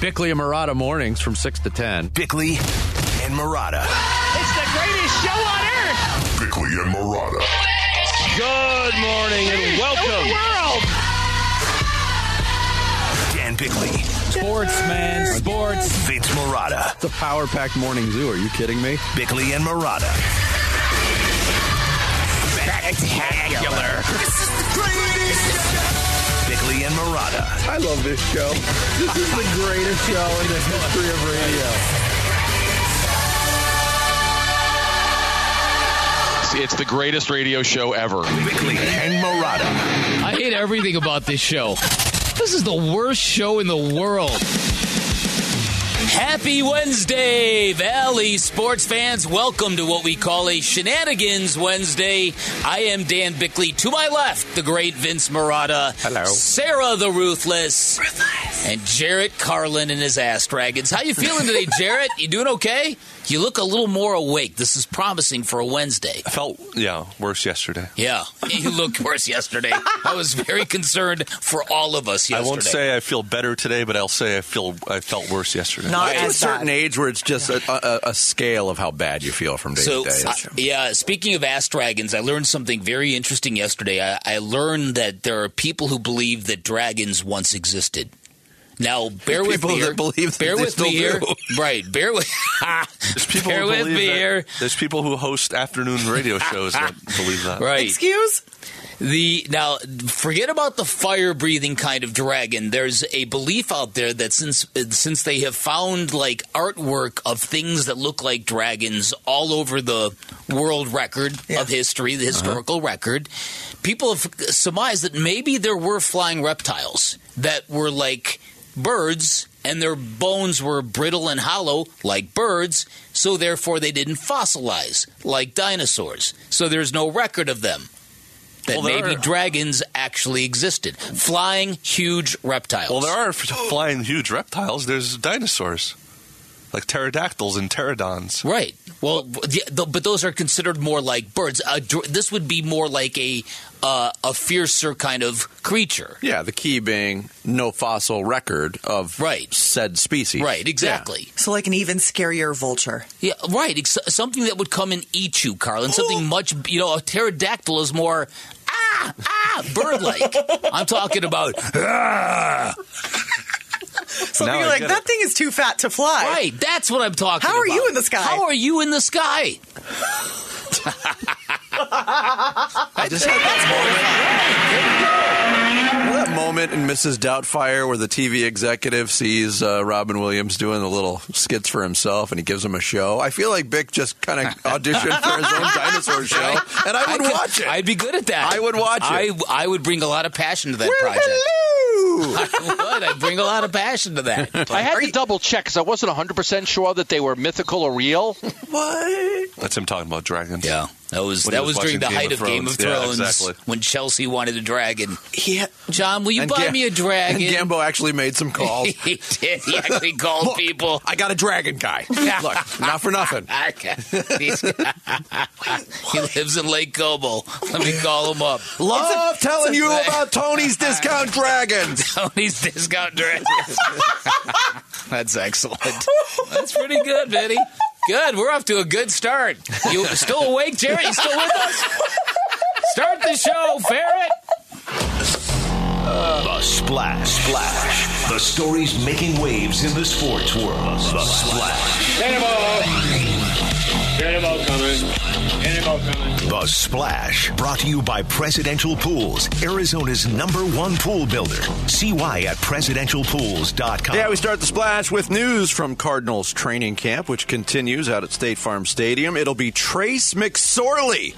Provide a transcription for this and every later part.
Bickley and Marotta mornings from 6 to 10. Bickley and Marotta. It's the greatest show on earth. Bickley and Marotta. Good morning and welcome. World. Dan Bickley, Sports, man. Sports. Vince Marotta. It's a power packed morning zoo. Are you kidding me? Bickley and Marotta. Spectacular. Bickley and Marotta. I love this show. This is the greatest show in the history of radio. It's the greatest radio show ever. Bickley and Marotta. I hate everything about this show. This is the worst show in the world. Happy Wednesday, Valley sports fans. Welcome to what we call a Shenanigans Wednesday. I am Dan Bickley. To my left, the great Vince Marotta. Hello. Sarah the Ruthless. And Jarrett Carlin and his ass dragons. How you feeling today, Jarrett? You doing okay? You look a little more awake. This is promising for a Wednesday. I felt, yeah, worse yesterday. Yeah, you looked worse yesterday. I was very concerned for all of us yesterday. I won't say I feel better today, but I'll say I feel I felt worse yesterday. Not to a certain bad. age where it's just a, a, a scale of how bad you feel from day So, to day. uh, yeah, speaking of ass dragons, I learned something very interesting yesterday. I, I learned that there are people who believe that dragons once existed. Now, bear with People me here. believe bear with me still here. Right, bear with. There's people bear who with me that- here. There's people who host afternoon radio shows that believe that. Right. Excuse? The now forget about the fire breathing kind of dragon. There's a belief out there that since since they have found like artwork of things that look like dragons all over the world record of history, the uh-huh. historical record, people have surmised that maybe there were flying reptiles that were like birds and their bones were brittle and hollow like birds, so therefore they didn't fossilize like dinosaurs. So there's no record of them that Well, maybe are- dragons actually existed. Flying huge reptiles. Well, there are flying huge reptiles. There's dinosaurs, like pterodactyls and pterodons. Right. Well, the, the, but those are considered more like birds. A this would be more like a uh, a fiercer kind of creature. yeah, the key being no fossil record of Right. said species. Right. Exactly. So, like an even scarier vulture. Yeah. right. Ex- something that would come and eat you, Carlin. Something much. You know, a pterodactyl is more. Ah, ah, bird-like. I'm talking about. Ah. So Now you're like, that it. thing is too fat to fly. Right. That's what I'm talking about. How about. are you in the sky? How are you in the sky? I just had that moment. You that moment in Mrs. Doubtfire where the TV executive sees uh, Robin Williams doing the little skits for himself and he gives him a show? I feel like Bick just kind of auditioned for his own dinosaur show, and I would could- watch it. I'd be good at that. I would watch it. I, I would bring a lot of passion to that Well, project. hello. I would. I'd bring a lot of passion to that. I had to double check because I wasn't 100% sure that they were mythical or real. What? That's him talking about dragons. Yeah, that was that was was during the watching height of of Game of Thrones. Yeah, exactly. when Chelsea wanted a dragon. Yeah. John, will you buy Gam- me a dragon? And Gambo actually made some calls. he did. He actually called Look, people. I got a dragon guy. Look, not for nothing. He lives in Lake Como. Let me call him up. Love telling you a- about Tony's Discount Dragons. Tony's discount dragons. That's excellent. That's pretty good, Vinny. Good. We're off to a good start. You still awake, Jerry? You still with us? Start the show, Ferret. The Splash. Splash. The stories making waves in the sports world. The Splash. Cannonball coming. Cannonball coming. The Splash. Brought to you by Presidential Pools, Arizona's number one pool builder. See why at presidentialpools.com. Yeah, we start the splash with news from Cardinals training camp, which continues out at State Farm Stadium. It'll be Trace McSorley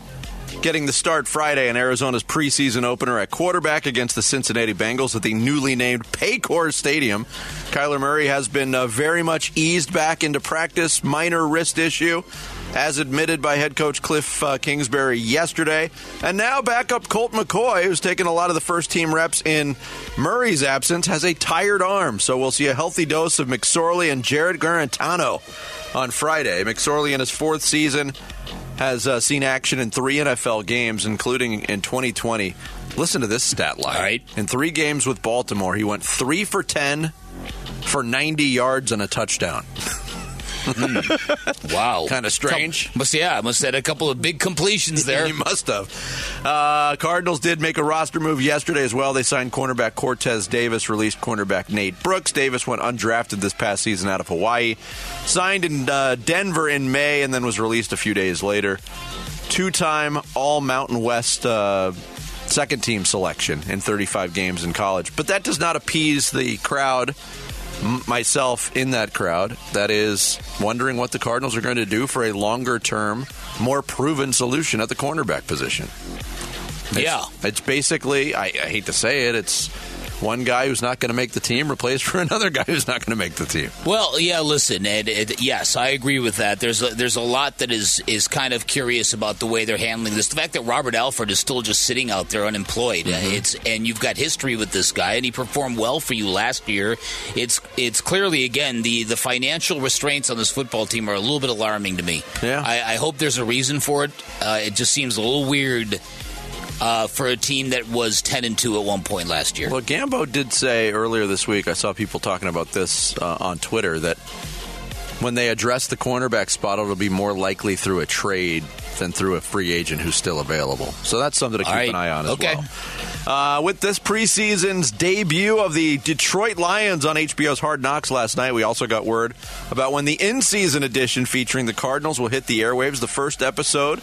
getting the start Friday in Arizona's preseason opener at quarterback against the Cincinnati Bengals at the newly named Paycor Stadium. Kyler Murray has been uh, very much eased back into practice, minor wrist issue. As admitted by head coach Cliff uh, Kingsbury yesterday. And now backup Colt McCoy, who's taken a lot of the first team reps in Murray's absence, has a tired arm. So we'll see a healthy dose of McSorley and Jarrett Guarantano on Friday. McSorley in his fourth season has uh, seen action in three NFL games, including in 2020. Listen to this stat line. Right. In three games with Baltimore, he went three for 10, for 90 yards and a touchdown. Wow. Kind of strange. Must yeah, I must have had a couple of big completions there. He must have. Uh, Cardinals did make a roster move yesterday as well. They signed cornerback Cortez Davis, released cornerback Nate Brooks. Davis went undrafted this past season out of Hawaii. Signed in uh, Denver in May and then was released a few days later. Two time All Mountain West uh, second team selection in 35 games in college. But that does not appease the crowd myself in that crowd that is wondering what the Cardinals are going to do for a longer term, more proven solution at the cornerback position. It's- Yeah. It's basically, I, I hate to say it, it's one guy who's not going to make the team replaced for another guy who's not going to make the team. Well, yeah. Listen, Ed, Ed. Yes, I agree with that. There's a, there's a lot that is is kind of curious about the way they're handling this. The fact that Robert Alford is still just sitting out there unemployed. uh, It's and you've got history with this guy, and he performed well for you last year. It's it's clearly again the the financial restraints on this football team are a little bit alarming to me. Yeah. I, I hope there's a reason for it. Uh, it just seems a little weird. Uh, for a team that was ten and two at one point last year, Well, Gambo did say earlier this week, I saw people talking about this uh, on Twitter, that when they address the cornerback spot, it'll be more likely through a trade than through a free agent who's still available. So that's something to keep right. an eye on as Okay. well. Uh, with this preseason's debut of the Detroit Lions on HBO's Hard Knocks last night, we also got word about when the in-season edition featuring the Cardinals will hit the airwaves. The first episode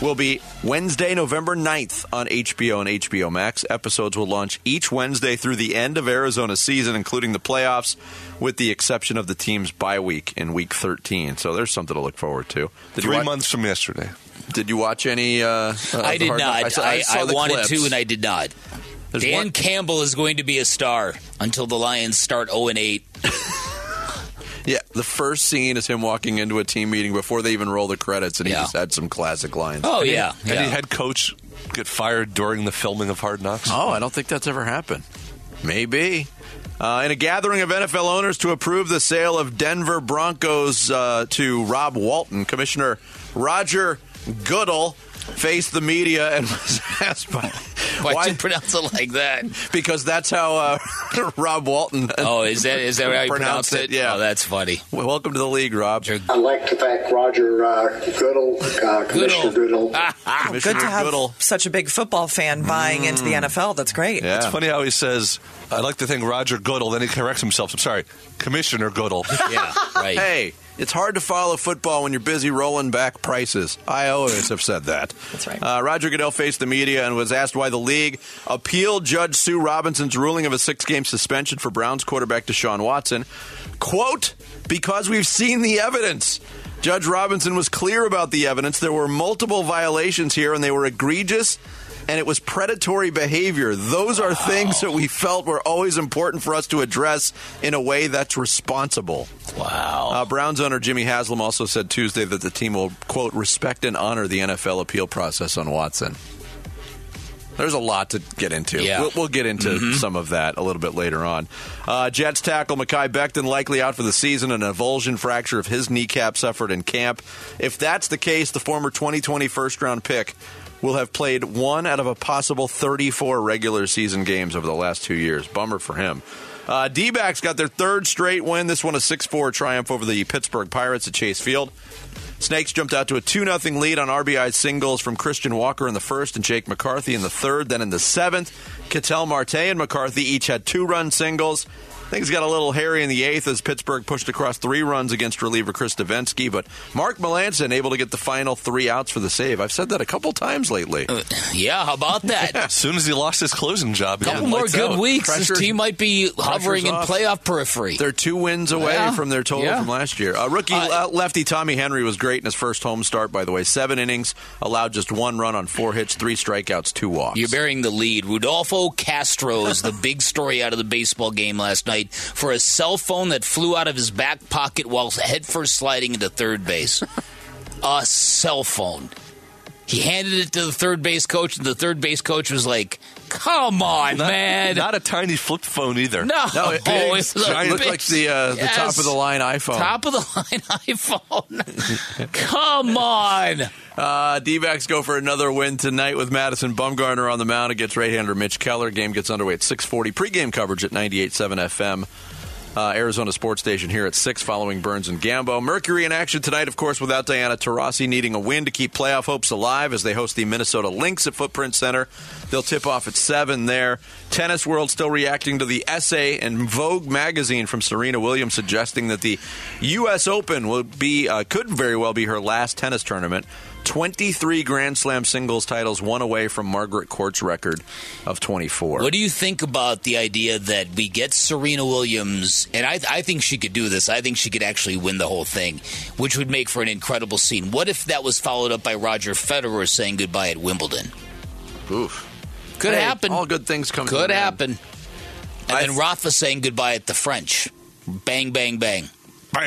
will be Wednesday, November 9th on HBO and HBO Max. Episodes will launch each Wednesday through the end of Arizona's season, including the playoffs, with the exception of the team's bye week in Week 13. So there's something to look forward to. Did Three watch, months from yesterday. Did you watch any? Uh, uh, I did Hard not. Knocks? I, saw I the wanted clips. to, and I did not. There's Dan one- Campbell is going to be a star until the Lions start 0 and 8. Yeah, the first scene is him walking into a team meeting before they even roll the credits, and he Yeah. just had some classic lines. Oh yeah, Any yeah. head coach get fired during the filming of Hard Knocks? Oh, I don't think that's ever happened. Maybe. Uh, in a gathering of NFL owners to approve the sale of Denver Broncos uh, to Rob Walton, Commissioner Roger Goodell faced the media and was asked by Why'd you pronounce it like that? because that's how uh, Rob Walton Oh, is that is that how you pronounce it? Yeah. Oh, that's funny. Well, welcome to the league, Rob. I'd like to thank Roger uh, Goodell, uh, Commissioner Goodell. Commissioner Good to have Goodell. such a big football fan buying into the NFL. That's great. Yeah. It's funny how he says, I'd like to thank Roger Goodell, then he corrects himself. I'm sorry, Commissioner Goodell. Yeah, right. Hey, it's hard to follow football when you're busy rolling back prices. I always have said that. That's right. Uh, Roger Goodell faced the media and was asked why the league appealed Judge Sue Robinson's ruling of a six game suspension for Browns quarterback Deshaun Watson. Quote, because we've seen the evidence. Judge Robinson was clear about the evidence. There were multiple violations here, and they were egregious. And it was predatory behavior. Those are things that we felt were always important for us to address in a way that's responsible. Wow. Uh, Browns owner Jimmy Haslam also said Tuesday that the team will, quote, respect and honor the NFL appeal process on Watson. There's a lot to get into. Yeah. We'll, we'll get into some of that a little bit later on. Uh, Jets tackle Mekhi Becton likely out for the season. An avulsion fracture of his kneecap suffered in camp. If that's the case, the former 2020 first round pick will have played one out of a possible 34 regular season games over the last two years. Bummer for him. Uh, D backs got their third straight win. This one a 6 4 triumph over the Pittsburgh Pirates at Chase Field. Snakes jumped out to a 2 0 lead on RBI singles from Christian Walker in the first and Jake McCarthy in the third. Then in the seventh, Ketel Marte and McCarthy each had two run singles. Things got a little hairy in the eighth as Pittsburgh pushed across three runs against reliever Chris Devenski, but Mark Melancon able to get the final three outs for the save. I've said that a couple times lately. yeah, how about that? As soon as he lost his closing job, he couple more good out. weeks. Pressure- this team might be hovering in off. playoff periphery. They're two wins away Yeah. from their total Yeah. from last year. Uh, rookie Uh, uh, lefty Tommy Henry was great in his first home start, by the way. Seven innings, allowed just one run on four hits, three strikeouts, two walks. You're bearing the lead. Rodolfo Castro is the big story out of the baseball game last night for a cell phone that flew out of his back pocket while headfirst sliding into third base. a cell phone. He handed it to the third base coach, and the third base coach was like, "Come on, Not, man." not a tiny flip phone either. no, No, it, Oh, it's a giant- looked big- like the uh, the top of the line iPhone. Top of the line iPhone. Come on. Uh, D-backs go for another win tonight with Madison Bumgarner on the mound against right-hander Mitch Keller. Game gets underway at 6:40. Pre-game coverage at 98.7 FM. Uh, Arizona Sports Station here at 6 following Burns and Gambo. Mercury in action tonight, of course, without Diana Taurasi needing a win to keep playoff hopes alive as they host the Minnesota Lynx at Footprint Center. They'll tip off at 7 there. Tennis World still reacting to the essay in Vogue magazine from Serena Williams suggesting that the U.S. Open will be uh, could very well be her last tennis tournament. 23 Grand Slam singles titles, one away from Margaret Court's record of 24. What do you think about the idea that we get Serena Williams, and I, I think she could do this. I think she could actually win the whole thing, which would make for an incredible scene. What if that was followed up by Roger Federer saying goodbye at Wimbledon? Oof. Could Hey, happen. All good things come Could end. happen. And I- then Rafa saying goodbye at the French. Bang, bang, bang.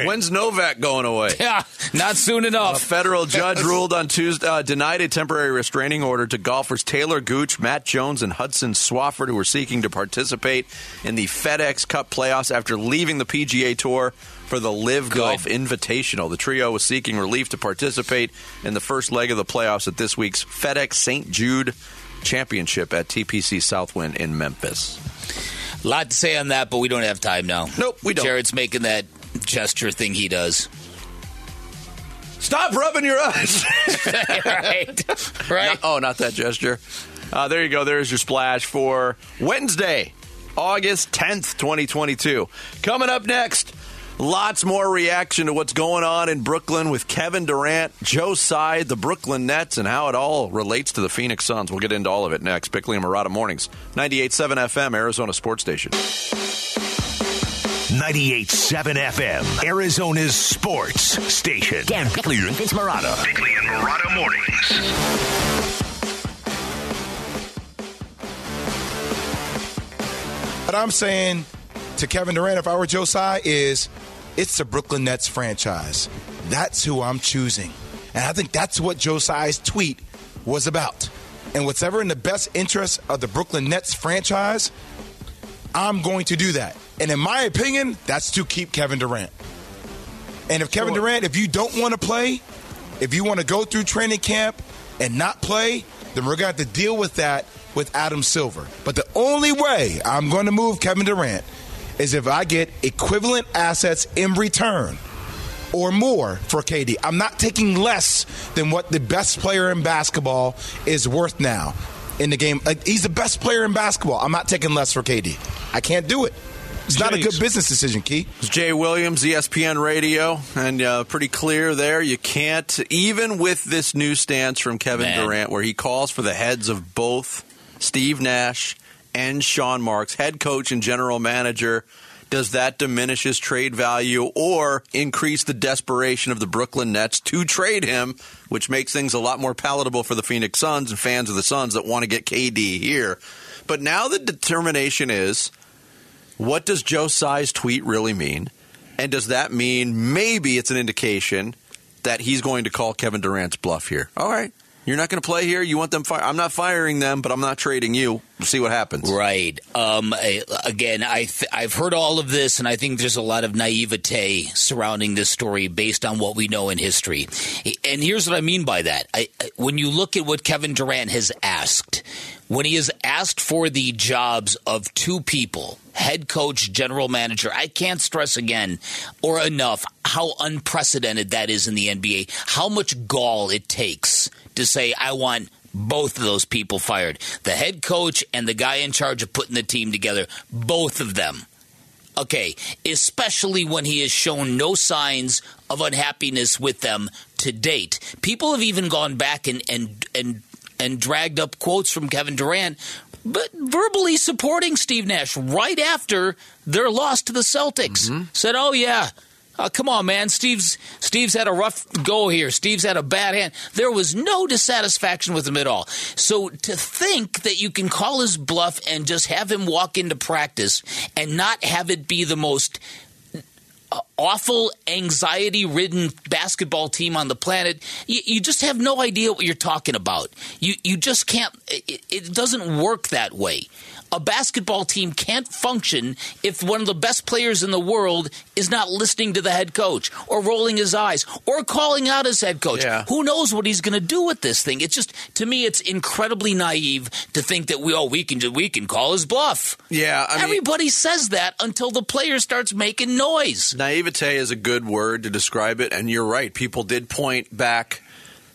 When's Novak going away? Yeah, not soon enough. A federal judge ruled on Tuesday, uh, denied a temporary restraining order to golfers Taylor Gooch, Matt Jones, and Hudson Swafford, who were seeking to participate in the FedEx Cup playoffs after leaving the PGA Tour for the LIV Golf Invitational. The trio was seeking relief to participate in the first leg of the playoffs at this week's FedEx St. Jude Championship at TPC Southwind in Memphis. A lot to say on that, but we don't have time now. Nope, we don't. Jared's making that gesture thing he does. Stop rubbing your eyes. right. Right. No- oh, not that gesture. Uh, there you go. There's your splash for Wednesday, August 10th, 2022. Coming up next, lots more reaction to what's going on in Brooklyn with Kevin Durant, Joe Tsai, the Brooklyn Nets, and how it all relates to the Phoenix Suns. We'll get into all of it next. Bickley and Marotta Mornings, 98.7 FM, Arizona Sports Station. 98.7 FM, Arizona's sports station. Dan Bickley and Vince Marotta. Bickley and Marotta mornings. What I'm saying to Kevin Durant, if I were Joe Tsai, is it's the Brooklyn Nets franchise. That's who I'm choosing. And I think that's what Joe Tsai's tweet was about. And what's ever in the best interest of the Brooklyn Nets franchise, I'm going to do that. And in my opinion, that's to keep Kevin Durant. And if Kevin Durant, if you don't want to play, if you want to go through training camp and not play, then we're going to have to deal with that with Adam Silver. But the only way I'm going to move Kevin Durant is if I get equivalent assets in return or more for KD. I'm not taking less than what the best player in basketball is worth now in the game. He's the best player in basketball. I'm not taking less for KD. I can't do it. It's not a good business decision, Key. It's Jay Williams, ESPN Radio, and uh, pretty clear there. You can't, even with this new stance from Kevin Man. Durant, where he calls for the heads of both Steve Nash and Sean Marks, head coach and general manager. Does that diminish his trade value or increase the desperation of the Brooklyn Nets to trade him, which makes things a lot more palatable for the Phoenix Suns and fans of the Suns that want to get KD here? But now the determination is what does Joe Tsai's tweet really mean? And does that mean maybe it's an indication that he's going to call Kevin Durant's bluff here? All right. You're not going to play here. You want them fired. I'm not firing them, but I'm not trading you. We'll see what happens. Right. Um, I- again, I th- I've heard all of this, and I think there's a lot of naivete surrounding this story based on what we know in history. And here's what I mean by that. I, when you look at what Kevin Durant has asked, when he has asked for the jobs of two people, head coach, general manager, I can't stress again or enough how unprecedented that is in the NBA, how much gall it takes to say, I want both of those people fired. The head coach and the guy in charge of putting the team together, both of them. Okay, especially when he has shown no signs of unhappiness with them to date. People have even gone back and and and and dragged up quotes from Kevin Durant but verbally supporting Steve Nash right after their loss to the Celtics. Said, "Oh yeah, uh, come on, man. Steve's Steve's had a rough go here. Steve's had a bad hand. There was no dissatisfaction with him at all. So to think that you can call his bluff and just have him walk into practice and not have it be the most awful, anxiety ridden basketball team on the planet, you, you just have no idea what you're talking about. You, you just can't, it, it doesn't work that way. A basketball team can't function if one of the best players in the world is not listening to the head coach or rolling his eyes or calling out his head coach. Yeah. Who knows what he's going to do with this thing? It's just to me, it's incredibly naive to think that we oh we can we can call his bluff. Yeah, I mean, Everybody says that until the player starts making noise. naivete is a good word to describe it, and you're right. People did point back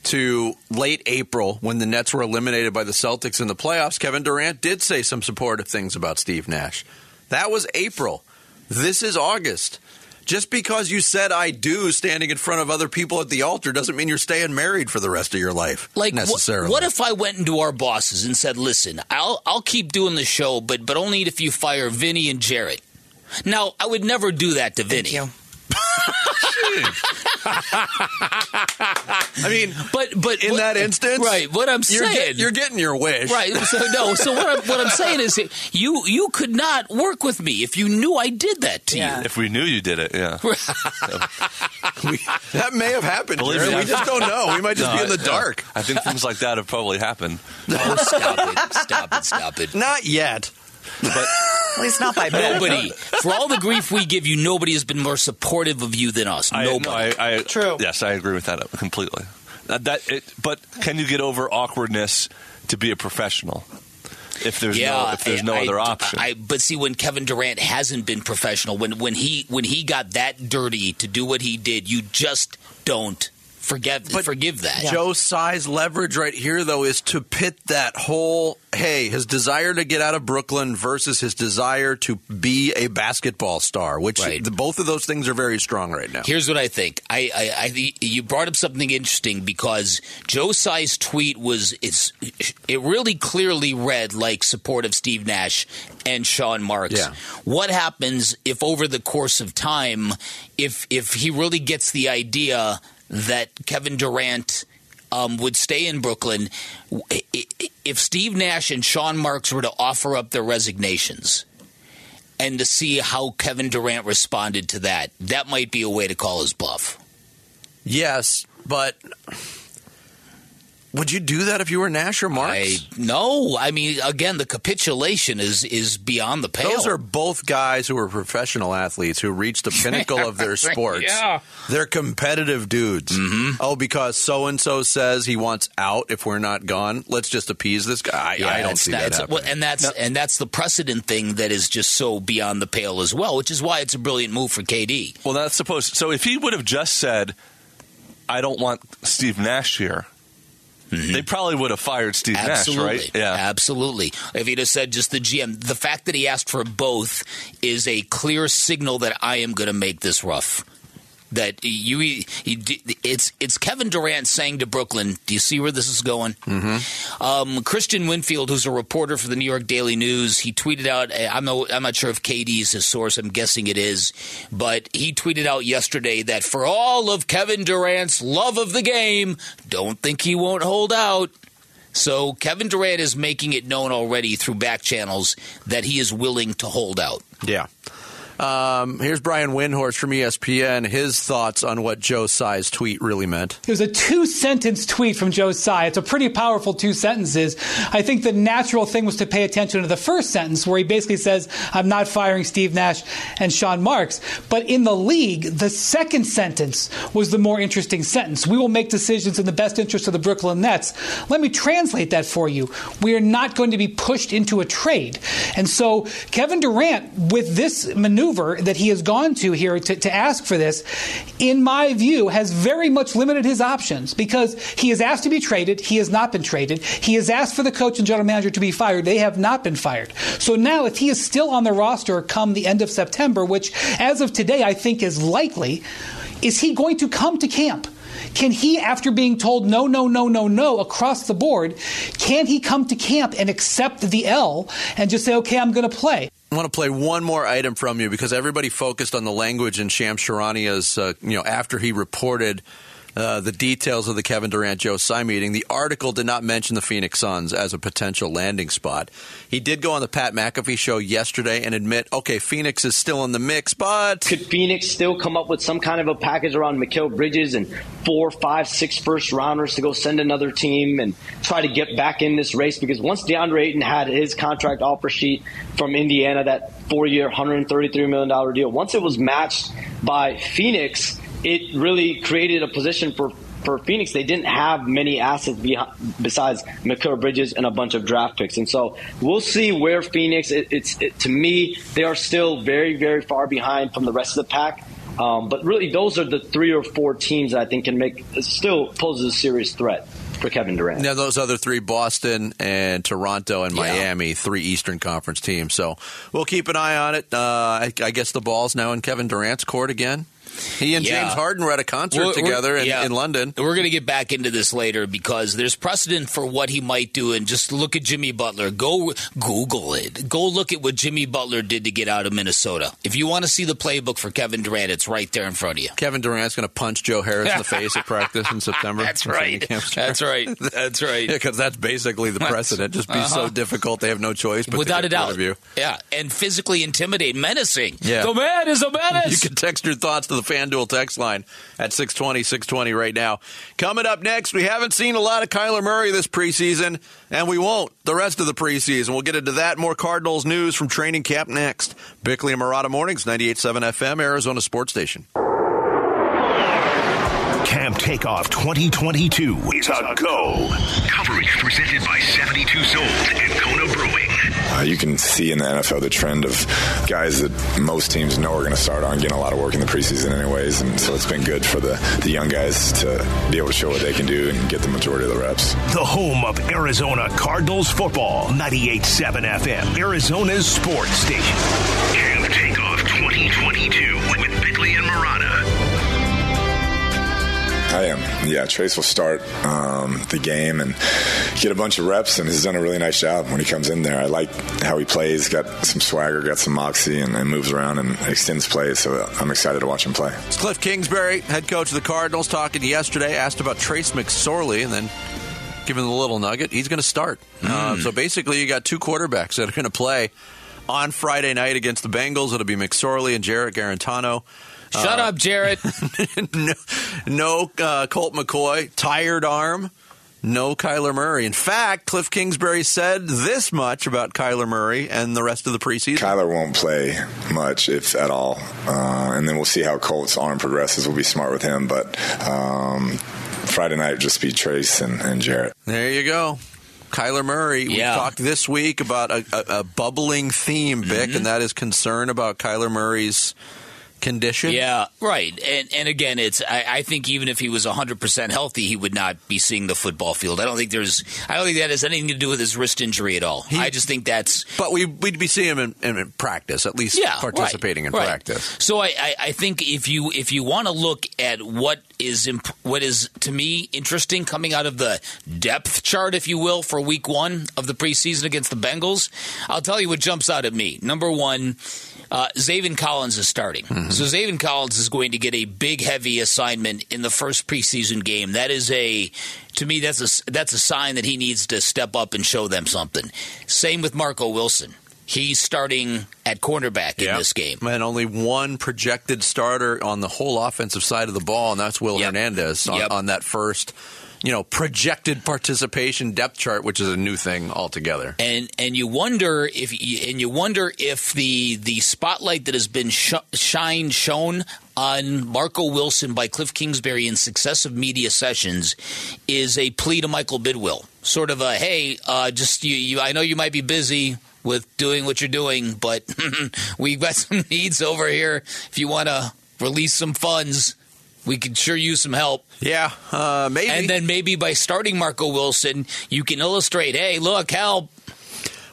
to late April when the Nets were eliminated by the Celtics in the playoffs. Kevin Durant did say some supportive things about Steve Nash. That was April. This is August. Just because you said I do standing in front of other people at the altar doesn't mean you're staying married for the rest of your life. Like wh- necessarily. what if I went into our bosses and said, "Listen, I'll I'll keep doing the show, but but only if you fire Vinny and Jarrett." Now, I would never do that to Vinny. You. I mean, But but in what- that instance, right? What I'm you're, saying, get- you're getting your wish. right. So no. So what I'm, what I'm saying is, you you could not work with me if you knew I did that to Yeah. you. If we knew you did it, yeah. We, that may have happened. Believe Jared. me, we I- just don't know. We might just No, be in the I- dark. I think things like that have probably happened. Oh, stop it! Stop it! Stop it! Not yet. But At least not by bed. Nobody, for all the grief we give you, nobody has been more supportive of you than us. I, Nobody. no, I, I, True. Yes, I agree with that completely. Uh, that, it, but can you get over awkwardness to be a professional? If there's no, if there's no I- other option, I, but see, when Kevin Durant hasn't been professional, when when he when he got that dirty to do what he did, you just don't forget But forgive that. Joe Tsai's leverage right here, though, is to pit that whole hey, his desire to get out of Brooklyn versus his desire to be a basketball star, which Right. the, both of those things are very strong right now. Here's what I think. I, I, I you brought up something interesting because Joe Tsai's tweet was it's it really clearly read like support of Steve Nash and Sean Marks. Yeah. What happens if over the course of time, if if he really gets the idea that Kevin Durant um, would stay in Brooklyn, if Steve Nash and Sean Marks were to offer up their resignations? and to see how Kevin Durant responded to that. That might be a way to call his bluff. Yes, but would you do that if you were Nash or Marks? I no, I mean again, the capitulation is is beyond the pale. Those are both guys who are professional athletes who reached the pinnacle of their sports. Yeah. They're competitive dudes. Mm-hmm. Oh, because so and so says he wants out if we're not gone. Let's just appease this guy. I, I don't see not- that happening. well, and that's and that's the precedent thing that is just so beyond the pale as well, which is why it's a brilliant move for KD. well, that's supposed. So if he would have just said, "I don't want Steve Nash here," they mm-hmm. probably would have fired Steve Absolutely. Nash, right? Yeah. Absolutely. If he'd have said just the GM, the fact that he asked for both is a clear signal that I am going to make this rough. That you, you, it's it's Kevin Durant saying to Brooklyn, "Do you see where this is going?" Mm-hmm. Um, Kristian Winfield, who's a reporter for the New York Daily News, he tweeted out. I'm not, I'm not sure if KD is his source. I'm guessing it is, but he tweeted out yesterday that for all of Kevin Durant's love of the game, don't think he won't hold out. So Kevin Durant is making it known already through back channels that he is willing to hold out. yeah. Um, here's Brian Windhorst from ESPN. His thoughts on what Joe Tsai's tweet really meant. It was a two sentence tweet from Joe Tsai. It's a pretty powerful two sentences. I think the natural thing was to pay attention to the first sentence where he basically says, I'm not firing Steve Nash and Sean Marks. But in the league, the second sentence was the more interesting sentence. We will make decisions in the best interest of the Brooklyn Nets. Let me translate that for you. We are not going to be pushed into a trade. And so Kevin Durant, with this maneuver that he has gone to here to, to ask for this, in my view, has very much limited his options because he has asked to be traded. He has not been traded. He has asked for the coach and general manager to be fired. They have not been fired. So now, if he is still on the roster come the end of September, which as of today I think is likely, is he going to come to camp? Can he, after being told no, no, no, no, no across the board, can he come to camp and accept the L and just say, okay, I'm going to play? I want to play one more item from you because everybody focused on the language in Shams Charania's, uh, you know, after he reported uh, the details of the Kevin Durant Joe Tsai meeting. The article did not mention the Phoenix Suns as a potential landing spot. He did go on the Pat McAfee show yesterday and admit, okay, Phoenix is still in the mix, but could Phoenix still come up with some kind of a package around Mikal Bridges and four, five, six first rounders to go send another team and try to get back in this race? Because once DeAndre Ayton had his contract offer sheet from Indiana, that four-year, $133 million deal, once it was matched by Phoenix it really created a position for for Phoenix, they didn't have many assets behind, besides Mikal Bridges and a bunch of draft picks. And so we'll see where Phoenix. It, it's it, to me, they are still very very far behind from the rest of the pack. Um, but really, those are the three or four teams that I think can make still poses a serious threat for Kevin Durant. Now, those other three, Boston and Toronto and Miami, yeah. three Eastern Conference teams. So we'll keep an eye on it. Uh, I, I guess the ball's now in Kevin Durant's court again. He and yeah. James Harden were at a concert we're, together we're, in, yeah. in, London. We're going to get back into this later because there's precedent for what he might do. And just look at Jimmy Butler. Go Google it. Go look at what Jimmy Butler did to get out of Minnesota. If you want to see the playbook for Kevin Durant, it's right there in front of you. Kevin Durant's going to punch Joe Harris in the face at practice in September. That's right. That's right. That's right. Because yeah, that's basically the precedent. Just be uh-huh. so difficult they have no choice. But Without a doubt. Yeah, and physically intimidate, menacing. Yeah. The man is a menace. You can text your thoughts to the FanDuel text line at 620, 620 right now. Coming up next, we haven't seen a lot of Kyler Murray this preseason, and we won't the rest of the preseason. We'll get into that. More Cardinals news from training camp next. Bickley and Marotta Mornings, 98.7 FM, Arizona Sports Station. Camp Takeoff 2022 is a go. Coverage presented by 72 Sold and Kona Brewing. Uh, you can see in the NFL the trend of guys that most teams know are going to start on getting a lot of work in the preseason, anyways. And so it's been good for the, the young guys to be able to show what they can do and get the majority of the reps. The home of Arizona Cardinals football, 98.7 FM, Arizona's sports station. Camp Takeoff 2022 with Bickley and Marotta. I am. Yeah, Trace will start um, the game and get a bunch of reps, and he's done a really nice job when he comes in there. I like how he plays. Got some swagger, got some moxie, and, and moves around and extends plays. So I'm excited to watch him play. It's Cliff Kingsbury, head coach of the Cardinals, talking yesterday. Asked about Trace McSorley, and then given the little nugget, he's going to start. Mm. Uh, so basically, you got two quarterbacks that are going to play on Friday night against the Bengals. It'll be McSorley and Jarrett Guarantano. Shut uh, up, Jarrett. no, no uh, Colt McCoy, tired arm. No Kyler Murray. In fact, Cliff Kingsbury said this much about Kyler Murray and the rest of the preseason. Kyler won't play much, if at all. Uh, and then we'll see how Colt's arm progresses. We'll be smart with him. But um, Friday night, just be Trace and, and Jarrett. There you go. Kyler Murray. Yeah. We talked this week about a, a, a bubbling theme, Bick, mm-hmm. and that is concern about Kyler Murray's condition. Yeah, right. And and again, it's I, I think even if he was 100 percent healthy, he would not be seeing the football field. I don't think there's I don't think that has anything to do with his wrist injury at all. He, I just think that's. But we we'd be seeing him in, in practice, at least yeah, participating right, in right. practice. So I, I, I think if you if you want to look at what is imp- what is to me interesting coming out of the depth chart, if you will, for Week One of the preseason against the Bengals, I'll tell you what jumps out at me. Number one uh, Zaven Collins is starting. Mm-hmm. So Zaven Collins is going to get a big, heavy assignment in the first preseason game. That is a, to me, that's a, that's a sign that he needs to step up and show them something. Same with Marco Wilson. He's starting at cornerback in this game. And only one projected starter on the whole offensive side of the ball, and that's Will yep. Hernandez on, yep. on that first you know projected participation depth chart, which is a new thing altogether. And and you wonder if and you wonder if the the spotlight that has been sh- shined shown on Marco Wilson by Cliff Kingsbury in successive media sessions is a plea to Michael Bidwill, sort of a hey, uh, just you, you I know you might be busy with doing what you're doing, but we've got some needs over here. If you want to release some funds we could sure use some help. Yeah, uh, maybe. And then maybe by starting Marco Wilson, you can illustrate, hey, look, help.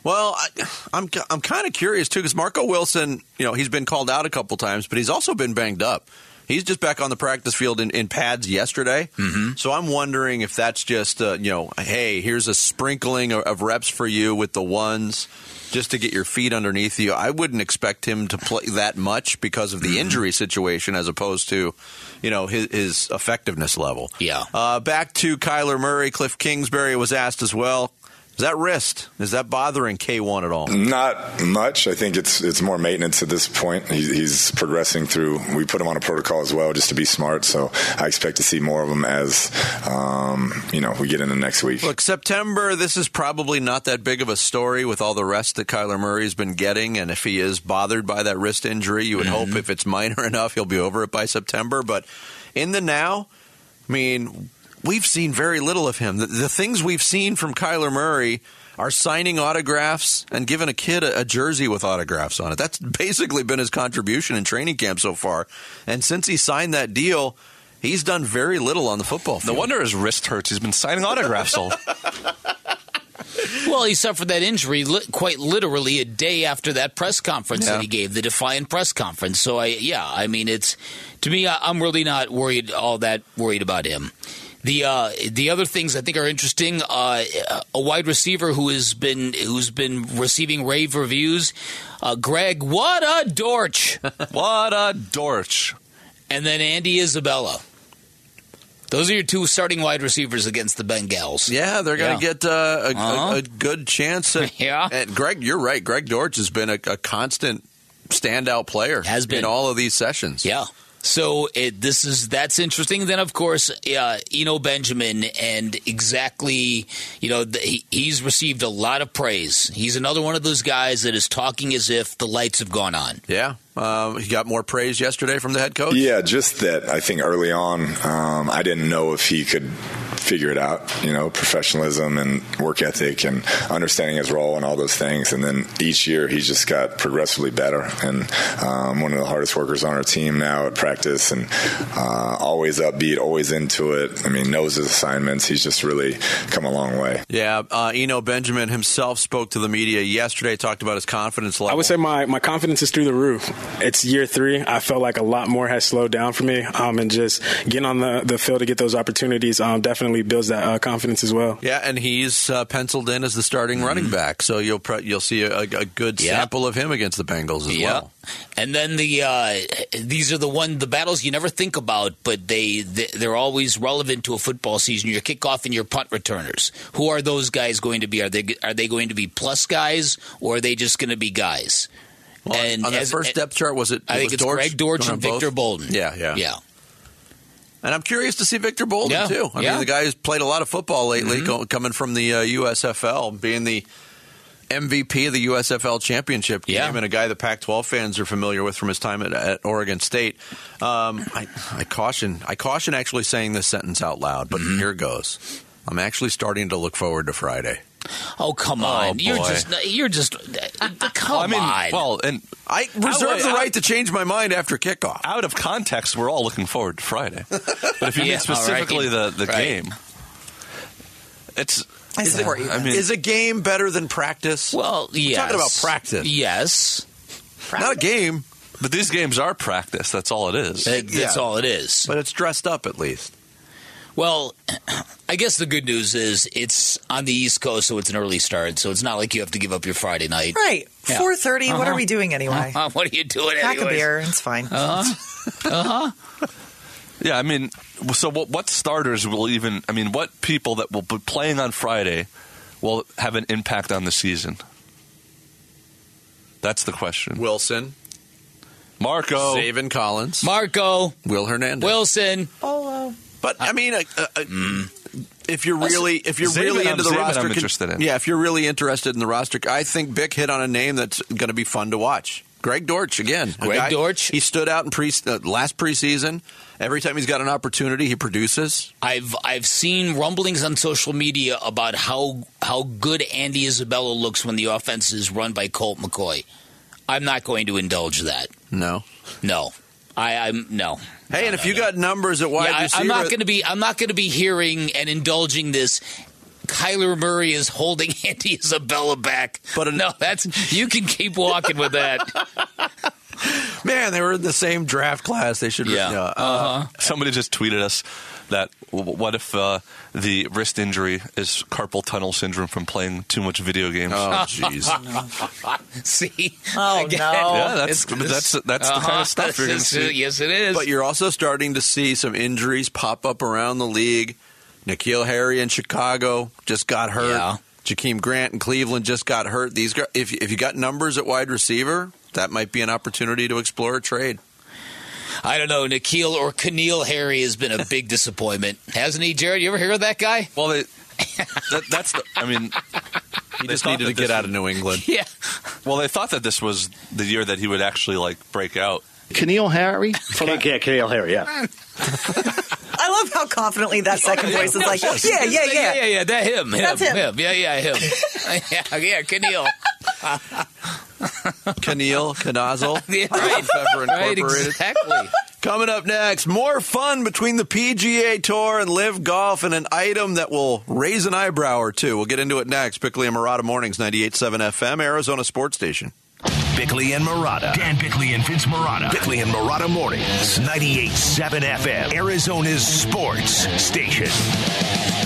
Well, I, am I'm, I'm kind of curious too because Marco Wilson, you know, he's been called out a couple times, but he's also been banged up. He's just back on the practice field in, in pads yesterday. Mm-hmm. So I'm wondering if that's just, uh, you know, hey, here's a sprinkling of, of reps for you with the ones just to get your feet underneath you. I wouldn't expect him to play that much because of the Mm-hmm. injury situation as opposed to, you know, his, his effectiveness level. Yeah. Uh, back to Kyler Murray. Cliff Kingsbury was asked as well. Is that wrist? Is that bothering K1 at all? Not much. I think it's it's more maintenance at this point. He, he's progressing through. We put him on a protocol as well, just to be smart. So I expect to see more of him as um, you know we get into next week. Look, September, this is probably not that big of a story with all the rest that Kyler Murray's been getting. And if he is bothered by that wrist injury, you would hope if it's minor enough, he'll be over it by September. But in the now, I mean, we've seen very little of him. The, the things we've seen from Kyler Murray are signing autographs and giving a kid a, a jersey with autographs on it. That's basically been his contribution in training camp so far. And since he signed that deal, he's done very little on the football field. No wonder his wrist hurts. He's been signing autographs all. Well, he suffered that injury li- quite literally a day after that press conference Yeah. that he gave, the Defiant press conference. So, I yeah, I mean, it's to me, I, I'm really not worried all that worried about him. The uh, the other things I think are interesting. Uh, a wide receiver who has been who's been receiving rave reviews. Uh, Greg, what a dorch! what a dorch! And then Andy Isabella. Those are your two starting wide receivers against the Bengals. Yeah, they're going to Yeah. get uh, a, Uh-huh. a, a good chance. At, Yeah. And Greg, you're right. Greg Dortch has been a, a constant standout player. Has been. in all of these sessions. Yeah. So it, this is that's interesting. Then of course, uh, Eno Benjamin, and exactly, you know, the, he, he's received a lot of praise. He's another one of those guys that is talking as if the lights have gone on. Yeah, um, he got more praise yesterday from the head coach. Yeah, just that I think early on, um, I didn't know if he could figure it out, you know, professionalism and work ethic and understanding his role and all those things. And then each year he's just got progressively better and um, one of the hardest workers on our team now at practice and uh, always upbeat, always into it. I mean, knows his assignments. He's just really come a long way. Yeah, uh, Eno Benjamin himself spoke to the media yesterday. Talked about his confidence level. I would say my, my confidence is through the roof. It's year three. I felt like a lot more has slowed down for me, um, and just getting on the, the field to get those opportunities um, definitely builds that uh, confidence as well. Yeah, and he's uh, penciled in as the starting running back, so you'll pre- you'll see a, a good Mm-hmm. Sample of him against the Bengals as Yeah. well. And then the uh, these are the one the battles you never think about, but they they- they're always relevant to a football season. Your kickoff and your punt returners. Who are those guys going to be? Are they are they going to be plus guys or are they just going to be guys? Well, and on that as- first depth chart, was it? I it think it's Dortch Greg Dortch and Victor both? Bolden. Yeah, yeah, yeah. And I'm curious to see Victor Bolden Yeah, too. I yeah. mean, the guy who's played a lot of football lately, Mhm. go, coming from the uh, USFL, being the MVP of the USFL championship game, Yeah. and a guy that Pac-12 fans are familiar with from his time at, at Oregon State. Um, I, I caution, I caution actually saying this sentence out loud, but Mm-hmm. here goes. I'm actually starting to look forward to Friday. Oh come oh, on! you're boy. just you're just come I mean, on. well, and I reserve the right to change my mind after kickoff. Out of context, we're all looking forward to Friday. But if you Yeah, mean specifically all right. the, the Right. game, it's. I support you. I mean, Is a game better than practice? well, We're talking about practice, Yes, not a game, but these games are practice. That's all it is. That- that's Yeah. all it is. but it's dressed up at least. Well, I guess the good news is it's on the East Coast, so it's an early start. So it's not like you have to give up your Friday night. Right. Yeah. 4.30. What Uh-huh. are we doing anyway? Uh, what are you doing Pack a beer. It's fine. Uh-huh. uh-huh. Yeah, I mean, so what, what starters will even? I mean, what people that will be playing on Friday will have an impact on the season? That's the question. Wilson, Marco, Zaven Collins, Marco, Will Hernandez. Wilson. Bolo. But I mean, uh, uh, uh, if you're really if you're Zaven, really I'm- into the Zaven roster, I'm interested in. yeah, if you're really interested in the roster, I think Bick hit on a name that's going to be fun to watch. Greg Dortch again. Greg guy- Dortch. He stood out in pre uh, last preseason. Every time he's got an opportunity, he produces. I've I've seen rumblings on social media about how how good Andy Isabella looks when the offense is run by Colt McCoy. I'm not going to indulge that. No. No, I, I'm no. Hey, and if you got numbers at wide Yeah, I, receiver, I'm not going to be. I'm not going to be hearing and indulging this. Kyler Murray is holding Andy Isabella back, but no, that's you can keep walking with that. Man, they were in the same draft class. They should. Yeah. uh, Uh-huh. Somebody just tweeted us that what if uh, the wrist injury is carpal tunnel syndrome from playing too much video games? Oh, jeez. See? Oh, Again, no. Yeah, that's it's- that's that's the kind Uh-huh. of stuff you're going to see. Yes, it is. But you're also starting to see some injuries pop up around the league. Nikhil Harry in Chicago just got hurt. Yeah. Jakeem Grant in Cleveland just got hurt. These guys, if if you got numbers at wide receiver, that might be an opportunity to explore a trade. I don't know. Nikhil or Keneal Harry has been a big disappointment, hasn't he, Jared? You ever hear of that guy? Well, they, that, that's the. I mean, He just needed to get this out of New England. Yeah. Well, they thought that this was the year that he would actually like break out. Keneal Harry? Yeah, yeah, Kale Harry, yeah. I love how confidently that oh, second voice is like, yeah, yeah, yeah, yeah. yeah, yeah. That him, him, That's him. Yeah, yeah, him. yeah, yeah, Keneal. Keneal, Knazel, Yeah, right. Pepper Right, Incorporated. exactly. Coming up next, more fun between the PGA Tour and LIV Golf, and an item that will raise an eyebrow or two. We'll get into it next. Bickley and Marotta Mornings, 98.7 FM, Arizona Sports Station. Bickley and Marotta. Dan Bickley and Vince Marotta. Bickley and Marotta Mornings. 98.7 FM. Arizona's sports station.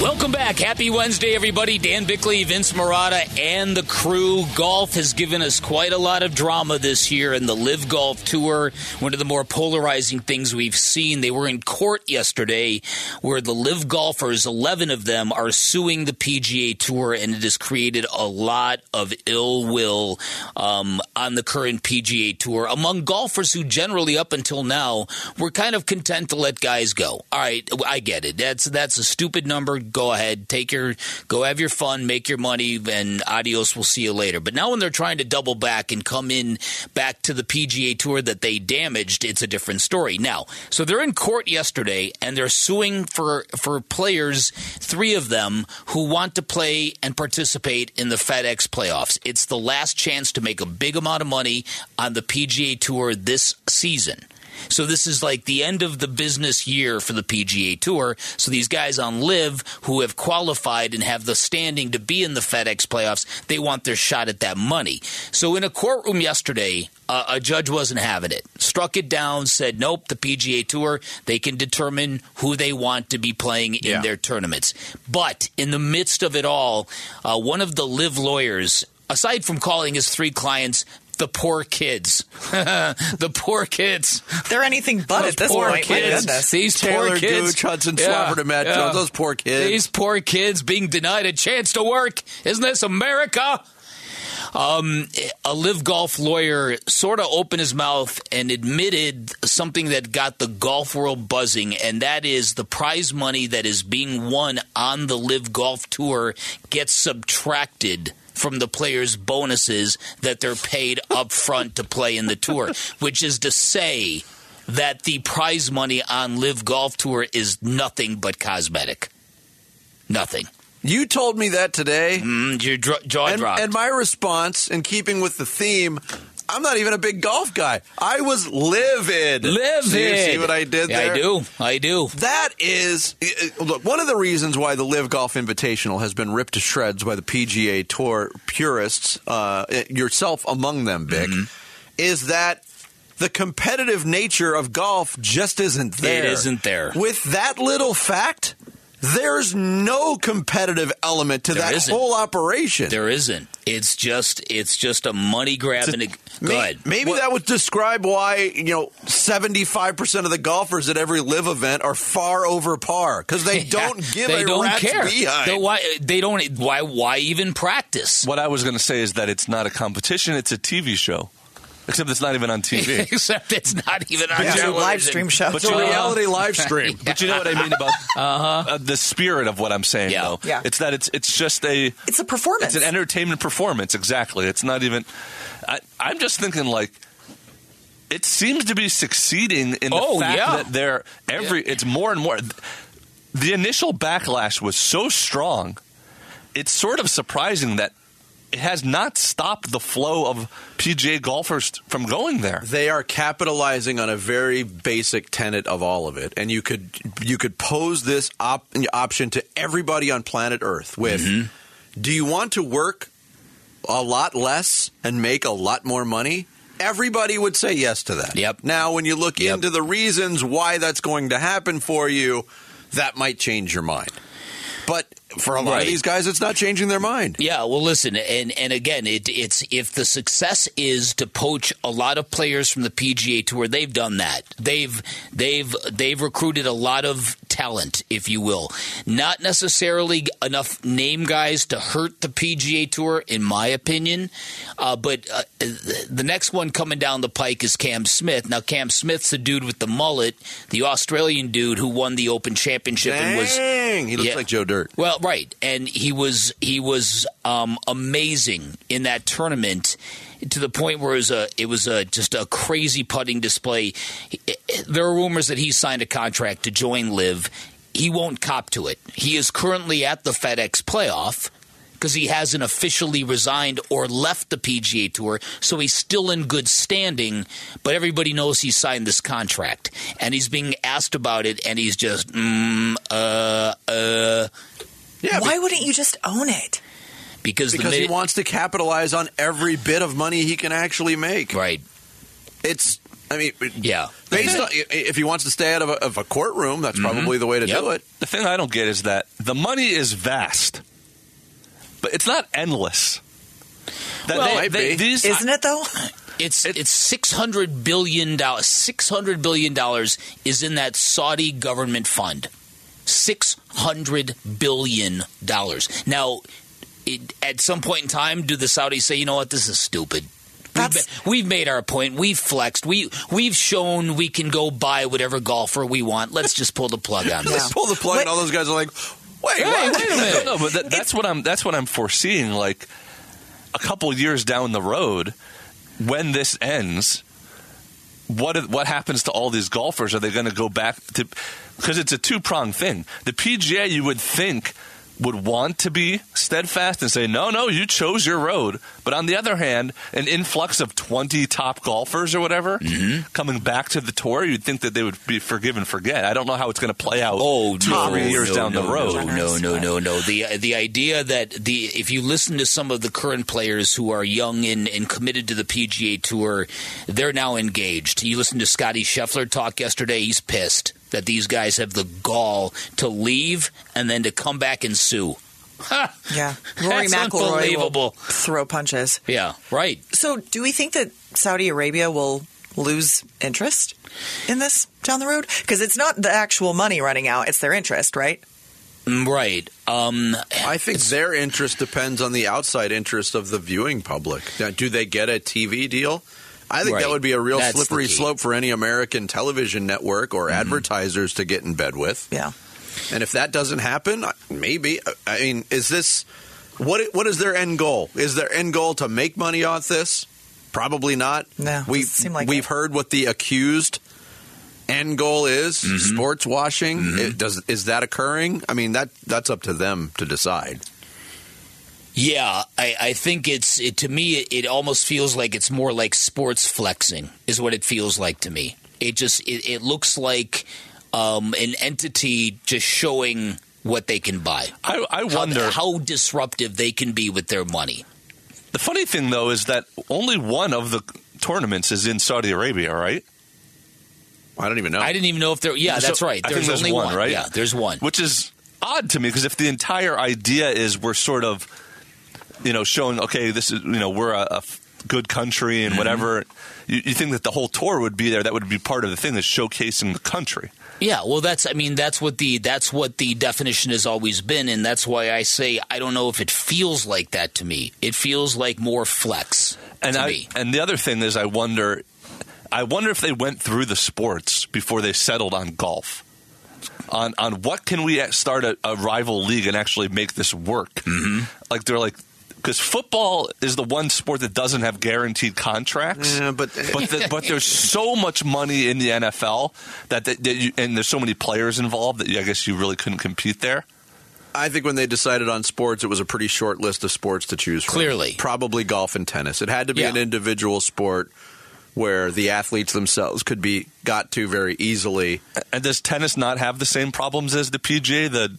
Welcome back. Happy Wednesday, everybody. Dan Bickley, Vince Marotta, and the crew. Golf has given us quite a lot of drama this year in the LIV Golf Tour. One of the more polarizing things we've seen. They were in court yesterday where the LIV golfers, 11 of them, are suing the PGA Tour, and it has created a lot of ill will um, on the current PGA Tour among golfers who generally, up until now, were kind of content to let guys go. All right, I get it. That's that's a stupid number. Go ahead, take your go have your fun, make your money, and adios. We'll see you later. But now when they're trying to double back and come in back to the PGA Tour that they damaged, it's a different story. Now, so they're in court yesterday and they're suing for for players, three of them who want to play and participate in the FedEx playoffs. It's the last chance to make a big amount of money on the PGA Tour this season. So this is like the end of the business year for the PGA Tour. So these guys on LIV who have qualified and have the standing to be in the FedEx playoffs, they want their shot at that money. So in a courtroom yesterday, uh, a judge wasn't having it. Struck it down, said nope, the PGA Tour, they can determine who they want to be playing in Yeah. their tournaments. But in the midst of it all, uh, one of the LIV lawyers, aside from calling his three clients the poor kids. the poor kids. They're anything but Those at this poor point. Kids. These Talor poor kids. Gooch, Hudson Swafford, and Matt Jones. Those poor kids. These poor kids being denied a chance to work. Isn't this America? Um, a LIV golf lawyer sort of opened his mouth and admitted something that got the golf world buzzing, and that is the prize money that is being won on the LIV golf tour gets subtracted from the players' bonuses that they're paid up front to play in the tour, which is to say that the prize money on LIV golf tour is nothing but cosmetic. Nothing. You told me that today. Mm, your dr- jaw and, dropped. and my response, in keeping with the theme, I'm not even a big golf guy. I was livid. Livid. See, see what I did Yeah. I do. I do. That is, uh, look, one of the reasons why the LIV Golf Invitational has been ripped to shreds by the PGA Tour purists, uh, yourself among them, Vic, Mm-hmm. is that the competitive nature of golf just isn't there. It isn't there. With that little fact, there's no competitive element to There that isn't. whole operation. There isn't. It's just it's just a money grab and a, go May- ahead. Maybe that would describe why you know seventy five percent of the golfers at every LIV event are far over par because they don't give they a don't rat's care. behind. Why they don't why why even practice? What I was going to say is that it's not a competition; it's a TV show. Except it's not even on TV. Except it's not even on Yeah, it's a television. live stream show. But It's a you know- reality live stream. But you know what I mean about uh the spirit of what I'm saying, Yeah. though. Yeah. It's that it's it's just a It's a performance. it's an entertainment performance. Exactly. It's not even. I, I'm just thinking like. It seems to be succeeding in the Oh, fact yeah. that they're every. It's more and more. The initial backlash was so strong. It's sort of surprising that it has not stopped the flow of PGA golfers from going there. They are capitalizing on a very basic tenet of all of it, and you could you could pose this op- option to everybody on planet Earth with: mm-hmm. Do you want to work a lot less and make a lot more money? Everybody would say yes to that. Yep. Now, when you look into the reasons why that's going to happen for you, that might change your mind. But for a lot Right. of these guys, it's not changing their mind. Yeah, well, listen, and and again, it, it's if the success is to poach a lot of players from the PGA Tour, they've done that. They've they've they've recruited a lot of talent, if you will. Not necessarily enough name guys to hurt the PGA Tour, in my opinion. Uh, but uh, the next one coming down the pike is Cam Smith. Now, Cam Smith's the dude with the mullet, the Australian dude who won the Open Championship and was he looks Yeah. like Joe Dirt. well, right, and he was he was um, amazing in that tournament to the point where it was a it was a just a crazy putting display. There are rumors that he signed a contract to join LIV. He won't cop to it. He is currently at the FedEx playoff because he hasn't officially resigned or left the PGA Tour, so he's still in good standing. But everybody knows he signed this contract, and he's being asked about it, and he's just, mm, uh, uh. Yeah, Why wouldn't you just own it? Because, the because he wants to capitalize on every bit of money he can actually make. Right. It's, I mean, yeah. Based on, if he wants to stay out of a, of a courtroom, that's Mm-hmm. probably the way to do it. The thing I don't get is that the money is vast, but it's not endless. That Well, they- might they- be. these- Isn't it though? It's it's six hundred billion dollars. Six hundred billion dollars is in that Saudi government fund. Six hundred billion dollars. Now, it, at some point in time, do the Saudis say, "You know what? This is stupid." We've, ma- we've made our point. We've flexed. We we've shown we can go buy whatever golfer we want. Let's just pull the plug on this. Let's pull the plug, and all those guys are like, "Wait, Hey, what? wait a minute. No, but that, that's what I'm. That's what I'm foreseeing. Like a couple years down the road, when this ends, what what happens to all these golfers? Are they going to go back to? Because it's a two pronged thing. The PGA, you would think, would want to be steadfast and say, no, no, you chose your road. But on the other hand, an influx of 20 top golfers or whatever mm-hmm. coming back to the tour, you'd think that they would be forgive and forget. I don't know how it's going to play out Oh, two no, three years no, down no, the road. No, no, no, no, no. The the idea that the if you listen to some of the current players who are young and, and committed to the PGA Tour, they're now engaged. You listen to Scotty Scheffler talk yesterday. He's pissed that these guys have the gall to leave and then to come back and sue. Ha! Yeah, Rory That's McIlroy will throw punches. Yeah, right. So, do we think that Saudi Arabia will lose interest in this down the road? Because it's not the actual money running out; it's their interest, right? Mm, Right. Um, I think their interest depends on the outside interest of the viewing public. Now, do they get a TV deal? I think Right. that would be a real That's slippery slope for any American television network or advertisers to get in bed with. Yeah. And if that doesn't happen, maybe. I mean, is this what? What is their end goal? Is their end goal to make money off this? Probably not. No, We seem like we've it. heard what the accused end goal is: Mm-hmm. sports washing. It does is that occurring? I mean, that that's up to them to decide. Yeah, I, I think it's it, to me. It, it almost feels like it's more like sports flexing is what it feels like to me. It just it, it looks like um, an entity just showing what they can buy. I, I wonder how, disruptive they can be with their money. The funny thing, though, is that only one of the tournaments is in Saudi Arabia, right? I don't even know. I didn't even know if there. Yeah, So- that's right. I There's think there's only one, right? Yeah, there's one. Which is odd to me because if the entire idea is we're sort of, you know, showing okay, this is you know we're a good country Mm-hmm. and whatever, you, you think that the whole tour would be there. That would be part of the thing is showcasing the country. Yeah, well, that's I mean that's what the that's what the definition has always been, and that's why I say I don't know if it feels like that to me. It feels like more flex And to I me. and the other thing is I wonder, I wonder if they went through the sports before they settled on golf. On on what can we start a, a rival league and actually make this work? Mm-hmm. Like they're like. Because football is the one sport that doesn't have guaranteed contracts, Yeah, but uh, but the, but there's so much money in the NFL that, that, that you, and there's so many players involved that you, I guess you really couldn't compete there. I think when they decided on sports, it was a pretty short list of sports to choose from. Clearly. Probably golf and tennis. It had to be Yeah. an individual sport where the athletes themselves could be got to very easily. And does tennis not have the same problems as the PGA, the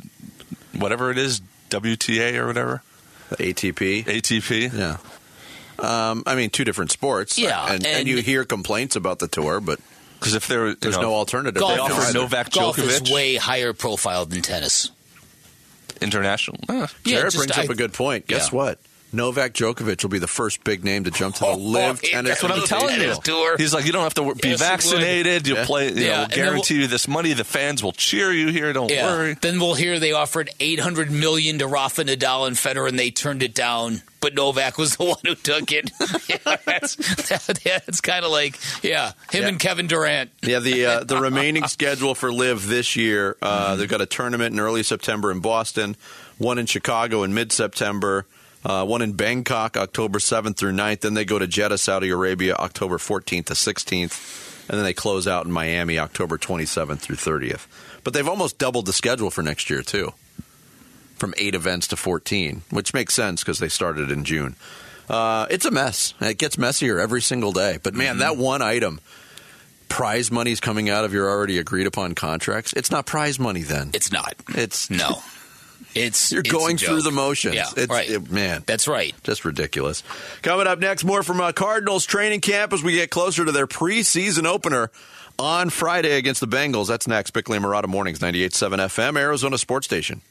whatever it is, WTA or whatever? The ATP. ATP. Yeah. Um, I mean, two different sports. Yeah, and, and, and- you hear complaints about the tour, but because if there, there's no alternative. Golf, They offer is, Novak golf is Djokovic. way higher profile than tennis. international. Yeah, Jared just brings I- up a good point. Guess yeah. what? Novak Djokovic will be the first big name to jump to the LIV yeah, tennis. That's what I'm telling you. Tour. He's like, you don't have to be Yes, vaccinated. You'll Yeah. play. You Yeah, know, we'll and then guarantee you this money. The fans will cheer you here. Don't Yeah. worry. Then we'll hear they offered 800 million to Rafa Nadal and Federer, and they turned it down. But Novak was the one who took it. yeah, that's that's kind of like yeah, him Yeah. and Kevin Durant. Yeah, the uh, the remaining schedule for LIV this year, uh, they've got a tournament in early September in Boston, one in Chicago in mid September, uh, one in Bangkok October 7th through 9th. Then they go to Jeddah, Saudi Arabia, October 14th to 16th, and then they close out in Miami October 27th through 30th. But they've almost doubled the schedule for next year too, from eight events to 14, which makes sense because they started in June. Uh, it's a mess. It gets messier every single day. But man, that one item prize money's coming out of your already agreed upon contracts. It's not prize money then. It's not. It's No, it's you're it's going through the motions. Yeah, it's, right. it- man, That's right. just ridiculous. Coming up next, more from uh, Cardinals training camp as we get closer to their preseason opener on Friday against the Bengals. That's next. Bickley and Marotta Mornings, 98.7 FM, Arizona Sports Station.